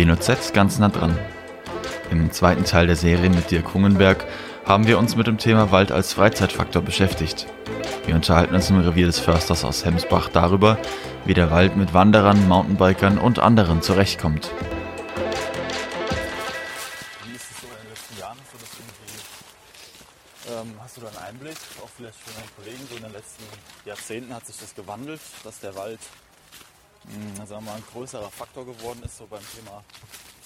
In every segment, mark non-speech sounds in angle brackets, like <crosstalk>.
WNOZ ganz nah dran. Im zweiten Teil der Serie mit Dirk Hungenberg haben wir uns mit dem Thema Wald als Freizeitfaktor beschäftigt. Wir unterhalten uns im Revier des Försters aus Hemsbach darüber, wie der Wald mit Wanderern, Mountainbikern und anderen zurechtkommt. Wie ist es so in den letzten Jahren? Dass irgendwie, ähm, hast du da einen Einblick, auch vielleicht für deine Kollegen, so in den letzten Jahrzehnten hat sich das gewandelt, dass der Wald mh, sagen wir mal, ein größerer Faktor geworden ist, so beim Thema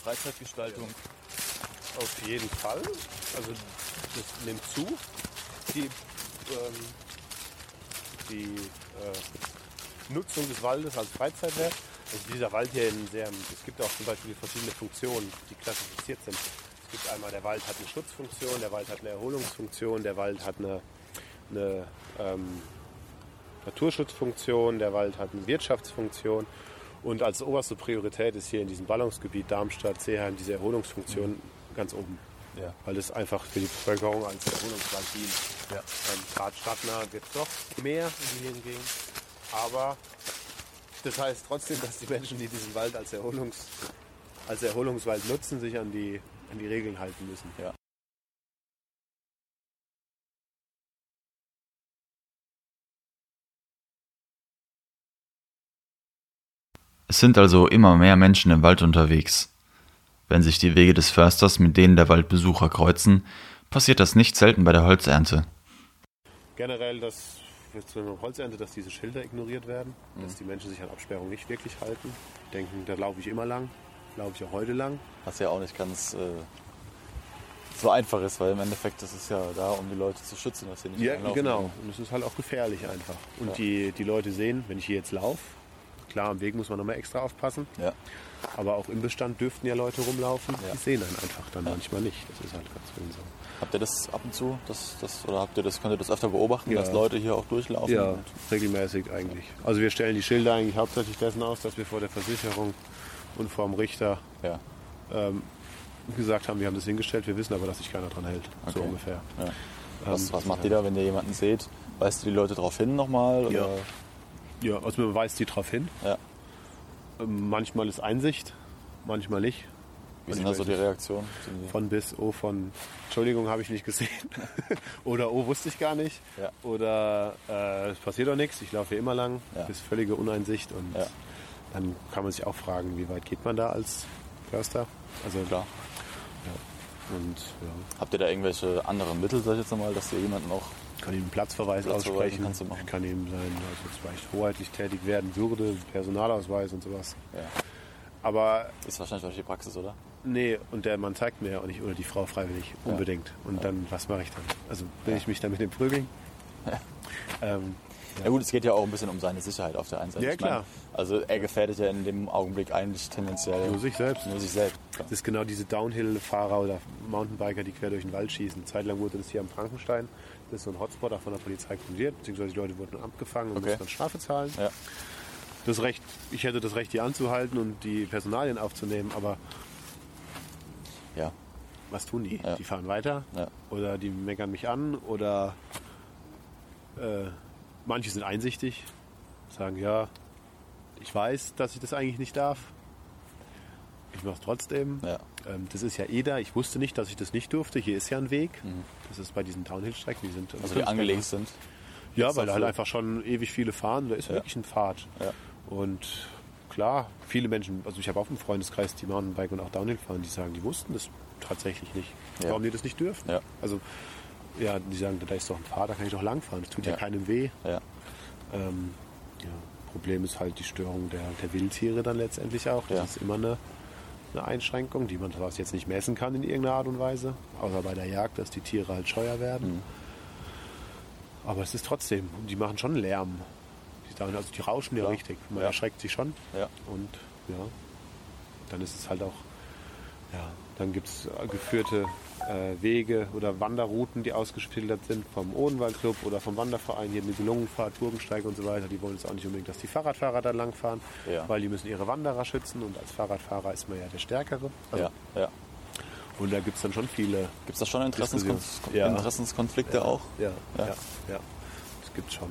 Freizeitgestaltung. Auf jeden Fall. Also das nimmt zu. Die, ähm, die äh, Nutzung des Waldes als Freizeitwerk. Also dieser Wald hier in sehr, es gibt auch zum Beispiel verschiedene Funktionen, die klassifiziert sind. Es gibt einmal, der Wald hat eine Schutzfunktion, der Wald hat eine Erholungsfunktion, der Wald hat eine, eine ähm, Naturschutzfunktion, der Wald hat eine Wirtschaftsfunktion. Und als oberste Priorität ist hier in diesem Ballungsgebiet Darmstadt, Seeheim diese Erholungsfunktion ganz oben. Ja. Weil es einfach für die Bevölkerung als Erholungswald dient. Ja. Ähm, Gerade stadtnah wird es doch mehr in die hingegen. Aber das heißt trotzdem, dass die Menschen, die diesen Wald als, Erholungs, als Erholungswald nutzen, sich an die, an die Regeln halten müssen. Ja. Es sind also immer mehr Menschen im Wald unterwegs. Wenn sich die Wege des Försters mit denen der Waldbesucher kreuzen, passiert das nicht selten bei der Holzernte. Generell, dass zu einer Holzernte, dass diese Schilder ignoriert werden, dass die Menschen sich an Absperrungen nicht wirklich halten. Die denken, da laufe ich immer lang, laufe ich auch heute lang. Was ja auch nicht ganz äh, so einfach ist, weil im Endeffekt ist es ja da, um die Leute zu schützen, dass sie nicht Ja, genau. Und es ist halt auch gefährlich einfach. Und Ja. die, die Leute sehen, wenn ich hier jetzt laufe, klar, am Weg muss man nochmal extra aufpassen, Ja. aber auch im Bestand dürften ja Leute rumlaufen. Ja. Die sehen einen einfach dann manchmal nicht. Das ist halt ganz schön so. Habt ihr das ab und zu, das, das, oder habt ihr das, könnt ihr das öfter beobachten, Ja. dass Leute hier auch durchlaufen? Ja, regelmäßig eigentlich. Also wir stellen die Schilder eigentlich hauptsächlich dessen aus, dass wir vor der Versicherung und vor dem Richter ja. ähm, gesagt haben, wir haben das hingestellt, wir wissen aber, dass sich keiner dran hält. So Okay. ungefähr. Ja. Was, Ähm, was macht ihr da, wenn ihr jemanden seht? Weist ihr die Leute darauf hin nochmal? Ja. Oder? Ja, also man weist die darauf hin. Ja. Ähm, Manchmal ist Einsicht, manchmal nicht. Wie sind da so die Reaktionen? Von bis, oh, von Entschuldigung, habe ich nicht gesehen. <laughs> Oder oh, wusste ich gar nicht. Ja. Oder äh, es passiert doch nichts, ich laufe hier immer lang. Ja. Bis völlige Uneinsicht. Und Ja. dann kann man sich auch fragen, wie weit geht man da als Förster? Also Klar. Und ja, Habt ihr da irgendwelche anderen Mittel, sag ich jetzt mal, dass ihr jemanden auch. ich kann ihm einen Platzverweis aussprechen. kannst du machen. Ich kann ihm sein, also vielleicht hoheitlich tätig werden würde, Personalausweis und sowas. Ja. Aber Ist wahrscheinlich auch die Praxis, oder? nee, und der Mann zeigt mir ja auch nicht, oder die Frau freiwillig, Ja. unbedingt. Und dann, was mache ich dann? Also will ich mich dann mit dem prügeln? Ähm, Ja. gut, es geht ja auch ein bisschen um seine Sicherheit auf der einen Seite. Ja, klar. also er gefährdet ja in dem Augenblick eigentlich tendenziell nur sich selbst. nur sich selbst. Das ist genau diese Downhill-Fahrer oder Mountainbiker, die quer durch den Wald schießen. Eine Zeit lang wurde das hier am Frankenstein. Das ist so ein Hotspot, auch von der Polizei kontrolliert, beziehungsweise die Leute wurden abgefangen und Okay. mussten dann Strafe zahlen. Ja. Das Recht, ich hätte das Recht, die anzuhalten und die Personalien aufzunehmen, aber Ja. was tun die? Ja. Die fahren weiter Ja. oder die meckern mich an oder äh, manche sind einsichtig, sagen ja, ich weiß, dass ich das eigentlich nicht darf. Ich mache es trotzdem. Ja. Ähm, das ist ja eh da. Ich wusste nicht, dass ich das nicht durfte. Hier ist ja ein Weg. Das ist bei diesen Downhill-Strecken. Die sind Mhm. Also die angelegt sind. Ja, weil da halt so. einfach schon ewig viele fahren. Da ist Ja. wirklich ein Pfad. Ja. Und klar, viele Menschen, also ich habe auch im Freundeskreis, die Mountainbike und auch Downhill fahren, die sagen, die wussten das tatsächlich nicht. Warum die das nicht dürfen. Also, ja, die sagen, da ist doch ein Pfad, da kann ich doch langfahren. Das tut ja, Ja. keinem weh. Ja. Ähm, ja. Problem ist halt die Störung der, der Wildtiere dann letztendlich auch. Das Ja. ist immer eine, eine Einschränkung, die man zwar jetzt nicht messen kann in irgendeiner Art und Weise, außer bei der Jagd, dass die Tiere halt scheuer werden. Mhm. Aber es ist trotzdem, die machen schon Lärm. Die, sagen, also die rauschen ja Klar. richtig. Man Ja. erschreckt sich schon. Ja. Und ja, dann ist es halt auch, ja, dann gibt es geführte äh, Wege oder Wanderrouten, die ausgeschildert sind vom Odenwaldclub oder vom Wanderverein, hier mit Lungenfahrt, Burgensteig und so weiter. Die wollen jetzt auch nicht unbedingt, dass die Fahrradfahrer da langfahren, Ja. weil die müssen ihre Wanderer schützen und als Fahrradfahrer ist man ja der Stärkere. Also, ja. ja. Und da gibt es dann schon viele. Gibt es da schon Interessenskon Diskussion. Ja. Interessenskonflikte auch? Ja, Ja. ja, ja. Das gibt schon.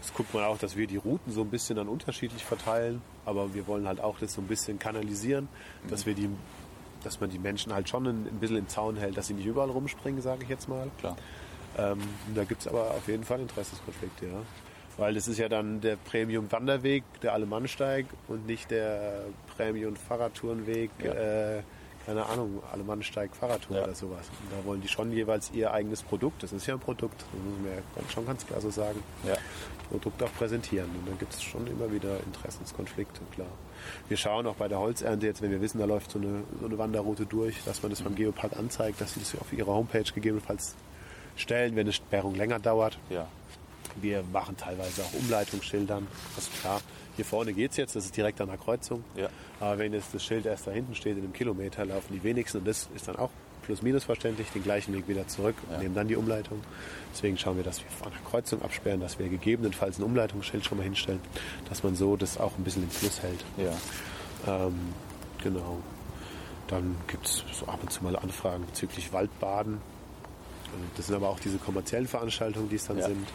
Jetzt guckt man auch, dass wir die Routen so ein bisschen dann unterschiedlich verteilen, aber wir wollen halt auch das so ein bisschen kanalisieren, dass wir die, dass man die Menschen halt schon ein, ein bisschen im Zaun hält, dass sie nicht überall rumspringen, sage ich jetzt mal. Klar. Ähm, da gibt es aber auf jeden Fall Interessenskonflikte, ja. Weil das ist ja dann der Premium-Wanderweg, der Alemannsteig und nicht der Premium-Fahrradtourenweg, Ja. äh, keine Ahnung, Alemannsteig Fahrradtour Ja. oder sowas. Und da wollen die schon jeweils ihr eigenes Produkt, das ist ja ein Produkt, das muss man ja schon ganz klar so sagen, Ja. Produkt auch präsentieren. Und dann gibt es schon immer wieder Interessenskonflikte, klar. Wir schauen auch bei der Holzernte jetzt, wenn wir wissen, da läuft so eine, so eine Wanderroute durch, dass man das beim Geopark anzeigt, dass sie das auf ihrer Homepage gegebenenfalls stellen, wenn eine Sperrung länger dauert. Ja. Wir machen teilweise auch Umleitungsschildern. Also klar, hier vorne geht es jetzt, das ist direkt an der Kreuzung. Ja. Aber wenn jetzt das Schild erst da hinten steht, in einem Kilometer, laufen die wenigsten und das ist dann auch plus minus verständlich, den gleichen Weg wieder zurück und Ja. nehmen dann die Umleitung. Deswegen schauen wir, dass wir an der Kreuzung absperren, dass wir gegebenenfalls ein Umleitungsschild schon mal hinstellen, dass man so das auch ein bisschen im Fluss hält. Ja. Ähm, genau. Dann gibt es so ab und zu mal Anfragen bezüglich Waldbaden. Das sind aber auch diese kommerziellen Veranstaltungen, die es dann Ja. sind.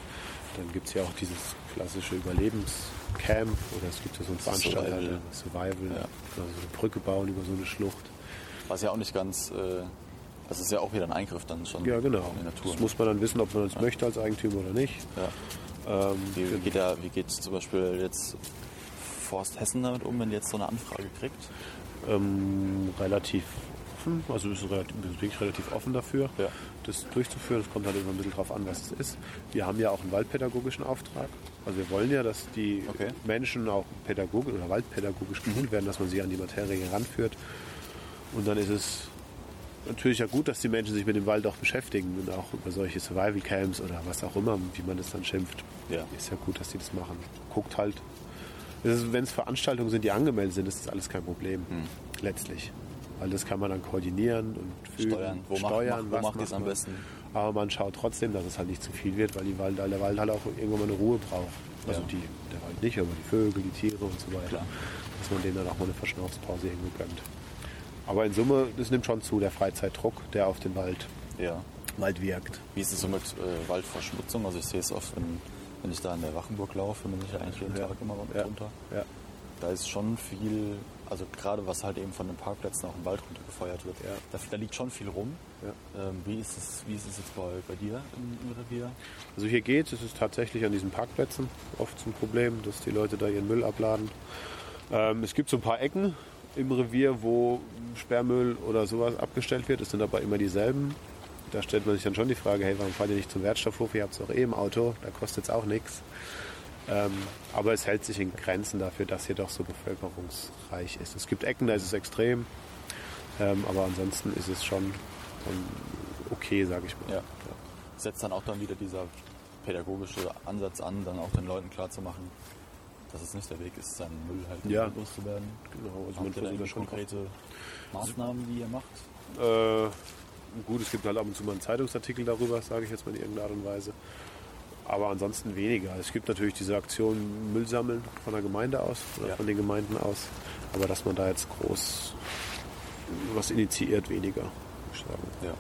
Dann gibt es ja auch dieses klassische Überlebenscamp oder es gibt ja so einen Veranstalter, Survival. Survival, Ja. also eine Brücke bauen über so eine Schlucht. Was ja auch nicht ganz. Äh, das ist ja auch wieder ein Eingriff dann schon Ja, genau. in die Natur. Das muss man dann wissen, ob man das möchte als Eigentümer oder nicht. ja. Ähm, Wie, wie, geht da, wie geht zum Beispiel jetzt Forst Hessen damit um, wenn die jetzt so eine Anfrage kriegt? ähm, relativ offen, also ist wirklich relativ offen dafür, Ja. das durchzuführen. Es kommt halt immer ein bisschen drauf an, was es ist. Wir haben ja auch einen waldpädagogischen Auftrag. Also wir wollen ja, dass die Okay. Menschen auch pädagogisch oder waldpädagogisch geschult werden, dass man sie an die Materie heranführt. Und dann ist es natürlich ja gut, dass die Menschen sich mit dem Wald auch beschäftigen und auch über solche Survival Camps oder was auch immer, wie man das dann schimpft. Ja. Ist ja gut, dass die das machen. Guckt halt. Wenn es Veranstaltungen sind, die angemeldet sind, ist das alles kein Problem. Letztlich. Weil das kann man dann koordinieren und fügen, Steuern. Wo macht- steuern, macht- was macht die's am besten? Aber man schaut trotzdem, dass es halt nicht zu viel wird, weil, die Wald, der Wald halt auch irgendwann mal eine Ruhe braucht. Also Ja. die, der Wald nicht, aber die Vögel, die Tiere und so weiter. Klar. Dass man denen dann auch mal eine Verschnaufspause irgendwo gönnt. Aber in Summe, das nimmt schon zu, der Freizeitdruck, der auf den Wald, Ja. Wald wirkt. Wie ist es so mit äh, Waldverschmutzung? Also ich sehe es oft, wenn, wenn ich da in der Wachenburg laufe, bin ich ja eigentlich jeden Ja. Tag immer runter. Ja. Da ist schon viel, also gerade was halt eben von den Parkplätzen auch im Wald runtergefeuert wird, Ja. da, da liegt schon viel rum. Ja. Ähm, wie, ist es, wie ist es jetzt bei, bei dir im, im Revier? Also hier geht es ist tatsächlich an diesen Parkplätzen oft zum Problem, dass die Leute da ihren Müll abladen. Ähm, es gibt so ein paar Ecken im Revier, wo Sperrmüll oder sowas abgestellt wird. Es sind aber immer dieselben. Da stellt man sich dann schon die Frage, hey, warum fahrt ihr nicht zum Wertstoffhof? Ihr habt es doch eh im Auto, da kostet es auch nichts. Ähm, aber es hält sich in Grenzen dafür, dass hier doch so bevölkerungsreich ist. Es gibt Ecken, da ist es extrem, ähm, aber ansonsten ist es schon okay, sage ich mal. Ja. Setzt dann auch dann wieder dieser pädagogische Ansatz an, dann auch den Leuten klarzumachen, dass es nicht der Weg ist, seinen Müll halt Ja. loszuwerden. Genau, also Habt man versucht schon konkrete Maßnahmen, die ihr macht? Äh, gut, es gibt halt ab und zu mal einen Zeitungsartikel darüber, sage ich jetzt mal in irgendeiner Art und Weise. Aber ansonsten weniger. Es gibt natürlich diese Aktion Müll sammeln von der Gemeinde aus oder Ja. von den Gemeinden aus. Aber dass man da jetzt groß was initiiert, weniger, würde ich sagen. Ja.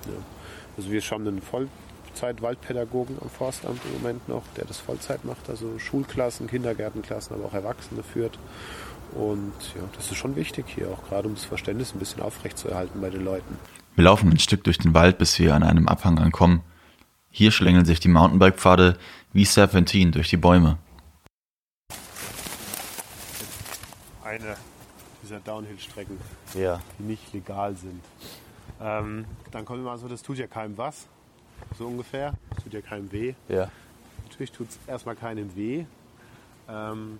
Also wir haben einen Vollzeit-Waldpädagogen am Forstamt im Moment noch, der das Vollzeit macht, also Schulklassen, Kindergärtenklassen, aber auch Erwachsene führt. Und ja, das ist schon wichtig hier, auch gerade um das Verständnis ein bisschen aufrechtzuerhalten bei den Leuten. Wir laufen ein Stück durch den Wald, bis wir an einem Abhang ankommen. Hier schlängeln sich die Mountainbike-Pfade wie Serpentinen durch die Bäume. Eine dieser Downhill-Strecken, Ja. die nicht legal sind. Ähm, dann kommt immer so, das tut ja keinem was, so ungefähr. Das tut ja keinem weh. Ja. Natürlich tut es erstmal keinem weh. Ähm,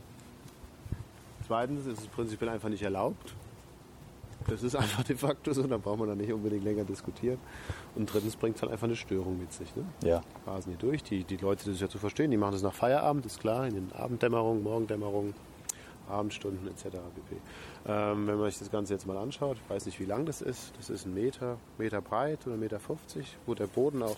zweitens ist es prinzipiell einfach nicht erlaubt. Das ist einfach de facto so, da braucht man dann nicht unbedingt länger diskutieren. Und drittens bringt es halt einfach eine Störung mit sich. Ne? Ja. rasen hier durch. Die, die Leute, das ist ja zu verstehen, die machen das nach Feierabend, ist klar, in den Abenddämmerungen, Morgendämmerungen, Abendstunden etc. pp. Ähm, wenn man sich das Ganze jetzt mal anschaut, ich weiß nicht, wie lang das ist, das ist ein Meter, Meter breit oder Meter 50, wo der Boden auch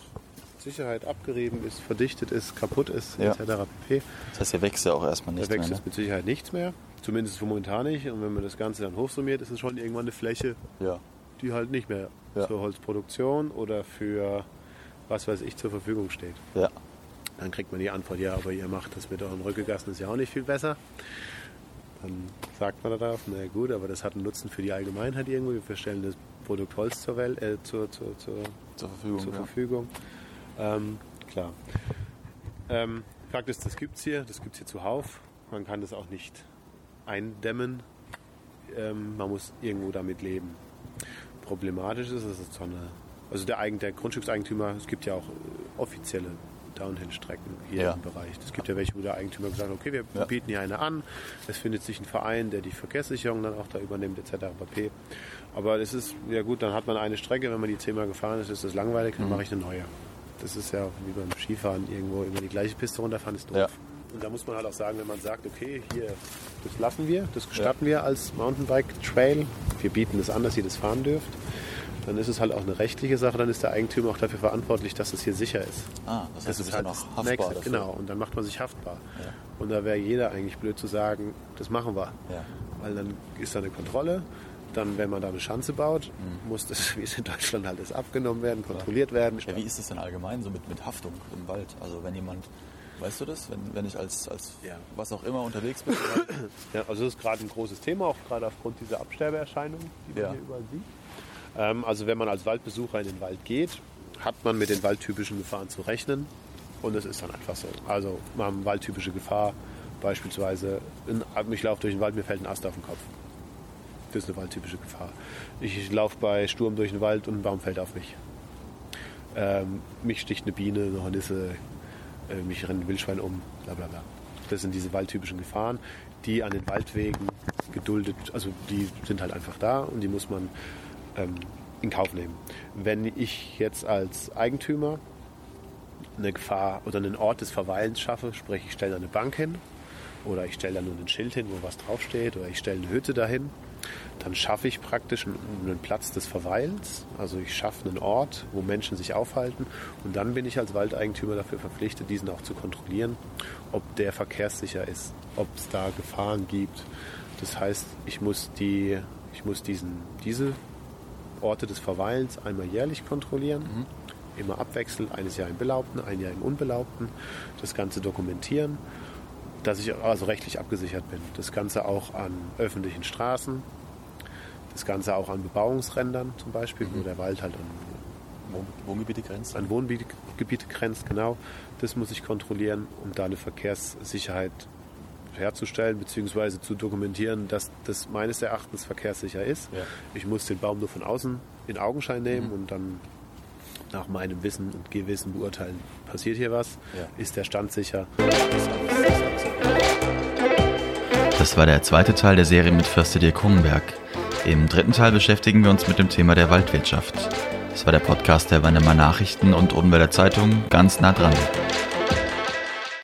mit Sicherheit abgerieben ist, verdichtet ist, kaputt ist Ja. etc. pp. Das heißt, hier wächst ja auch erstmal Da nichts wächst mehr. jetzt mit Sicherheit nichts mehr, zumindest momentan nicht. Und wenn man das Ganze dann hochsummiert, ist es schon irgendwann eine Fläche? Ja. die halt nicht mehr Ja. zur Holzproduktion oder für was weiß ich zur Verfügung steht. Ja. Dann kriegt man die Antwort, ja, aber ihr macht das mit euren Rückegassen, ist ja auch nicht viel besser. Dann sagt man darauf, na gut, aber das hat einen Nutzen für die Allgemeinheit irgendwo. Wir stellen das Produkt Holz zur, Welt, äh, zur, zur, zur, Zur Verfügung. zur ja. Verfügung. Ähm, klar. Ähm, Fakt ist, das gibt es hier, das gibt es hier zuhauf. Man kann das auch nicht eindämmen. Ähm, man muss irgendwo damit leben. Problematisch ist, dass es so eine, also der, Eigen, der Grundstückseigentümer, es gibt ja auch äh, offizielle Downhill-Strecken hier Ja. im Bereich. Es gibt ja welche, wo der Eigentümer gesagt hat, okay, wir Ja. bieten hier eine an. Es findet sich ein Verein, der die Verkehrssicherung dann auch da übernimmt, etc. pp. Aber es ist, ja gut, dann hat man eine Strecke, wenn man die zehnmal gefahren ist, ist das langweilig, Mhm. dann mache ich eine neue. Das ist ja wie beim Skifahren irgendwo immer die gleiche Piste runterfahren, ist doof. Ja. Und da muss man halt auch sagen, wenn man sagt, okay, hier, das lassen wir, das gestatten wir als Mountainbike-Trail, wir bieten es an, dass ihr das fahren dürft, dann ist es halt auch eine rechtliche Sache, dann ist der Eigentümer auch dafür verantwortlich, dass es hier sicher ist. Ah, das heißt, du bist halt ja noch das haftbar Nächste. Genau, und dann macht man sich haftbar. Ja. Und da wäre jeder eigentlich blöd zu sagen, das machen wir. Ja. Weil dann ist da eine Kontrolle. Dann, wenn man da eine Schanze baut, Mhm. muss das, <laughs> wie es in Deutschland halt ist, abgenommen werden, kontrolliert werden. Ja, wie ist das denn allgemein so mit, mit Haftung im Wald? Also wenn jemand, weißt du das, wenn, wenn ich als, als Ja. was auch immer unterwegs bin? Ja, also das ist gerade ein großes Thema, auch gerade aufgrund dieser Absterbeerscheinungen, die man Ja. hier überall sieht. Ähm, also wenn man als Waldbesucher in den Wald geht, hat man mit den waldtypischen Gefahren zu rechnen. Und es ist dann einfach so. Also wir haben waldtypische Gefahr, beispielsweise, in, ich laufe durch den Wald, mir fällt ein Ast auf den Kopf. Das ist eine waldtypische Gefahr. Ich laufe bei Sturm durch den Wald und ein Baum fällt auf mich. Ähm, mich sticht eine Biene, eine Hornisse, mich rennt ein Wildschwein um, bla bla bla. Das sind diese waldtypischen Gefahren, die an den Waldwegen geduldet, also die sind halt einfach da und die muss man ähm, in Kauf nehmen. Wenn ich jetzt als Eigentümer eine Gefahr oder einen Ort des Verweilens schaffe, sprich ich stelle eine Bank hin oder ich stelle da nur ein Schild hin, wo was draufsteht oder ich stelle eine Hütte dahin, dann schaffe ich praktisch einen, Platz des Verweilens. Also ich schaffe einen Ort, wo Menschen sich aufhalten und dann bin ich als Waldeigentümer dafür verpflichtet, diesen auch zu kontrollieren, ob der verkehrssicher ist, ob es da Gefahren gibt. Das heißt, ich muss, die, ich muss diesen, diese Orte des Verweilens einmal jährlich kontrollieren, immer abwechselnd, eines Jahr im Belaubten, ein Jahr im Unbelaubten, das Ganze dokumentieren, dass ich also rechtlich abgesichert bin. Das Ganze auch an öffentlichen Straßen, das Ganze auch an Bebauungsrändern zum Beispiel, wo der Wald halt an Wohn- Wohngebiete grenzt? an Wohngebiete grenzt, genau. Das muss ich kontrollieren, um da eine Verkehrssicherheit herzustellen bzw. zu dokumentieren, dass das meines Erachtens verkehrssicher ist. Ja. Ich muss den Baum nur von außen in Augenschein nehmen und dann nach meinem Wissen und Gewissen beurteilen, passiert hier was, Ja. ist der Stand sicher. Das war der zweite Teil der Serie mit Förster Dirk Kungenberg. Im dritten Teil beschäftigen wir uns mit dem Thema der Waldwirtschaft. Das war der Podcast der Wannemer Nachrichten und Odenwälder Zeitung ganz nah dran.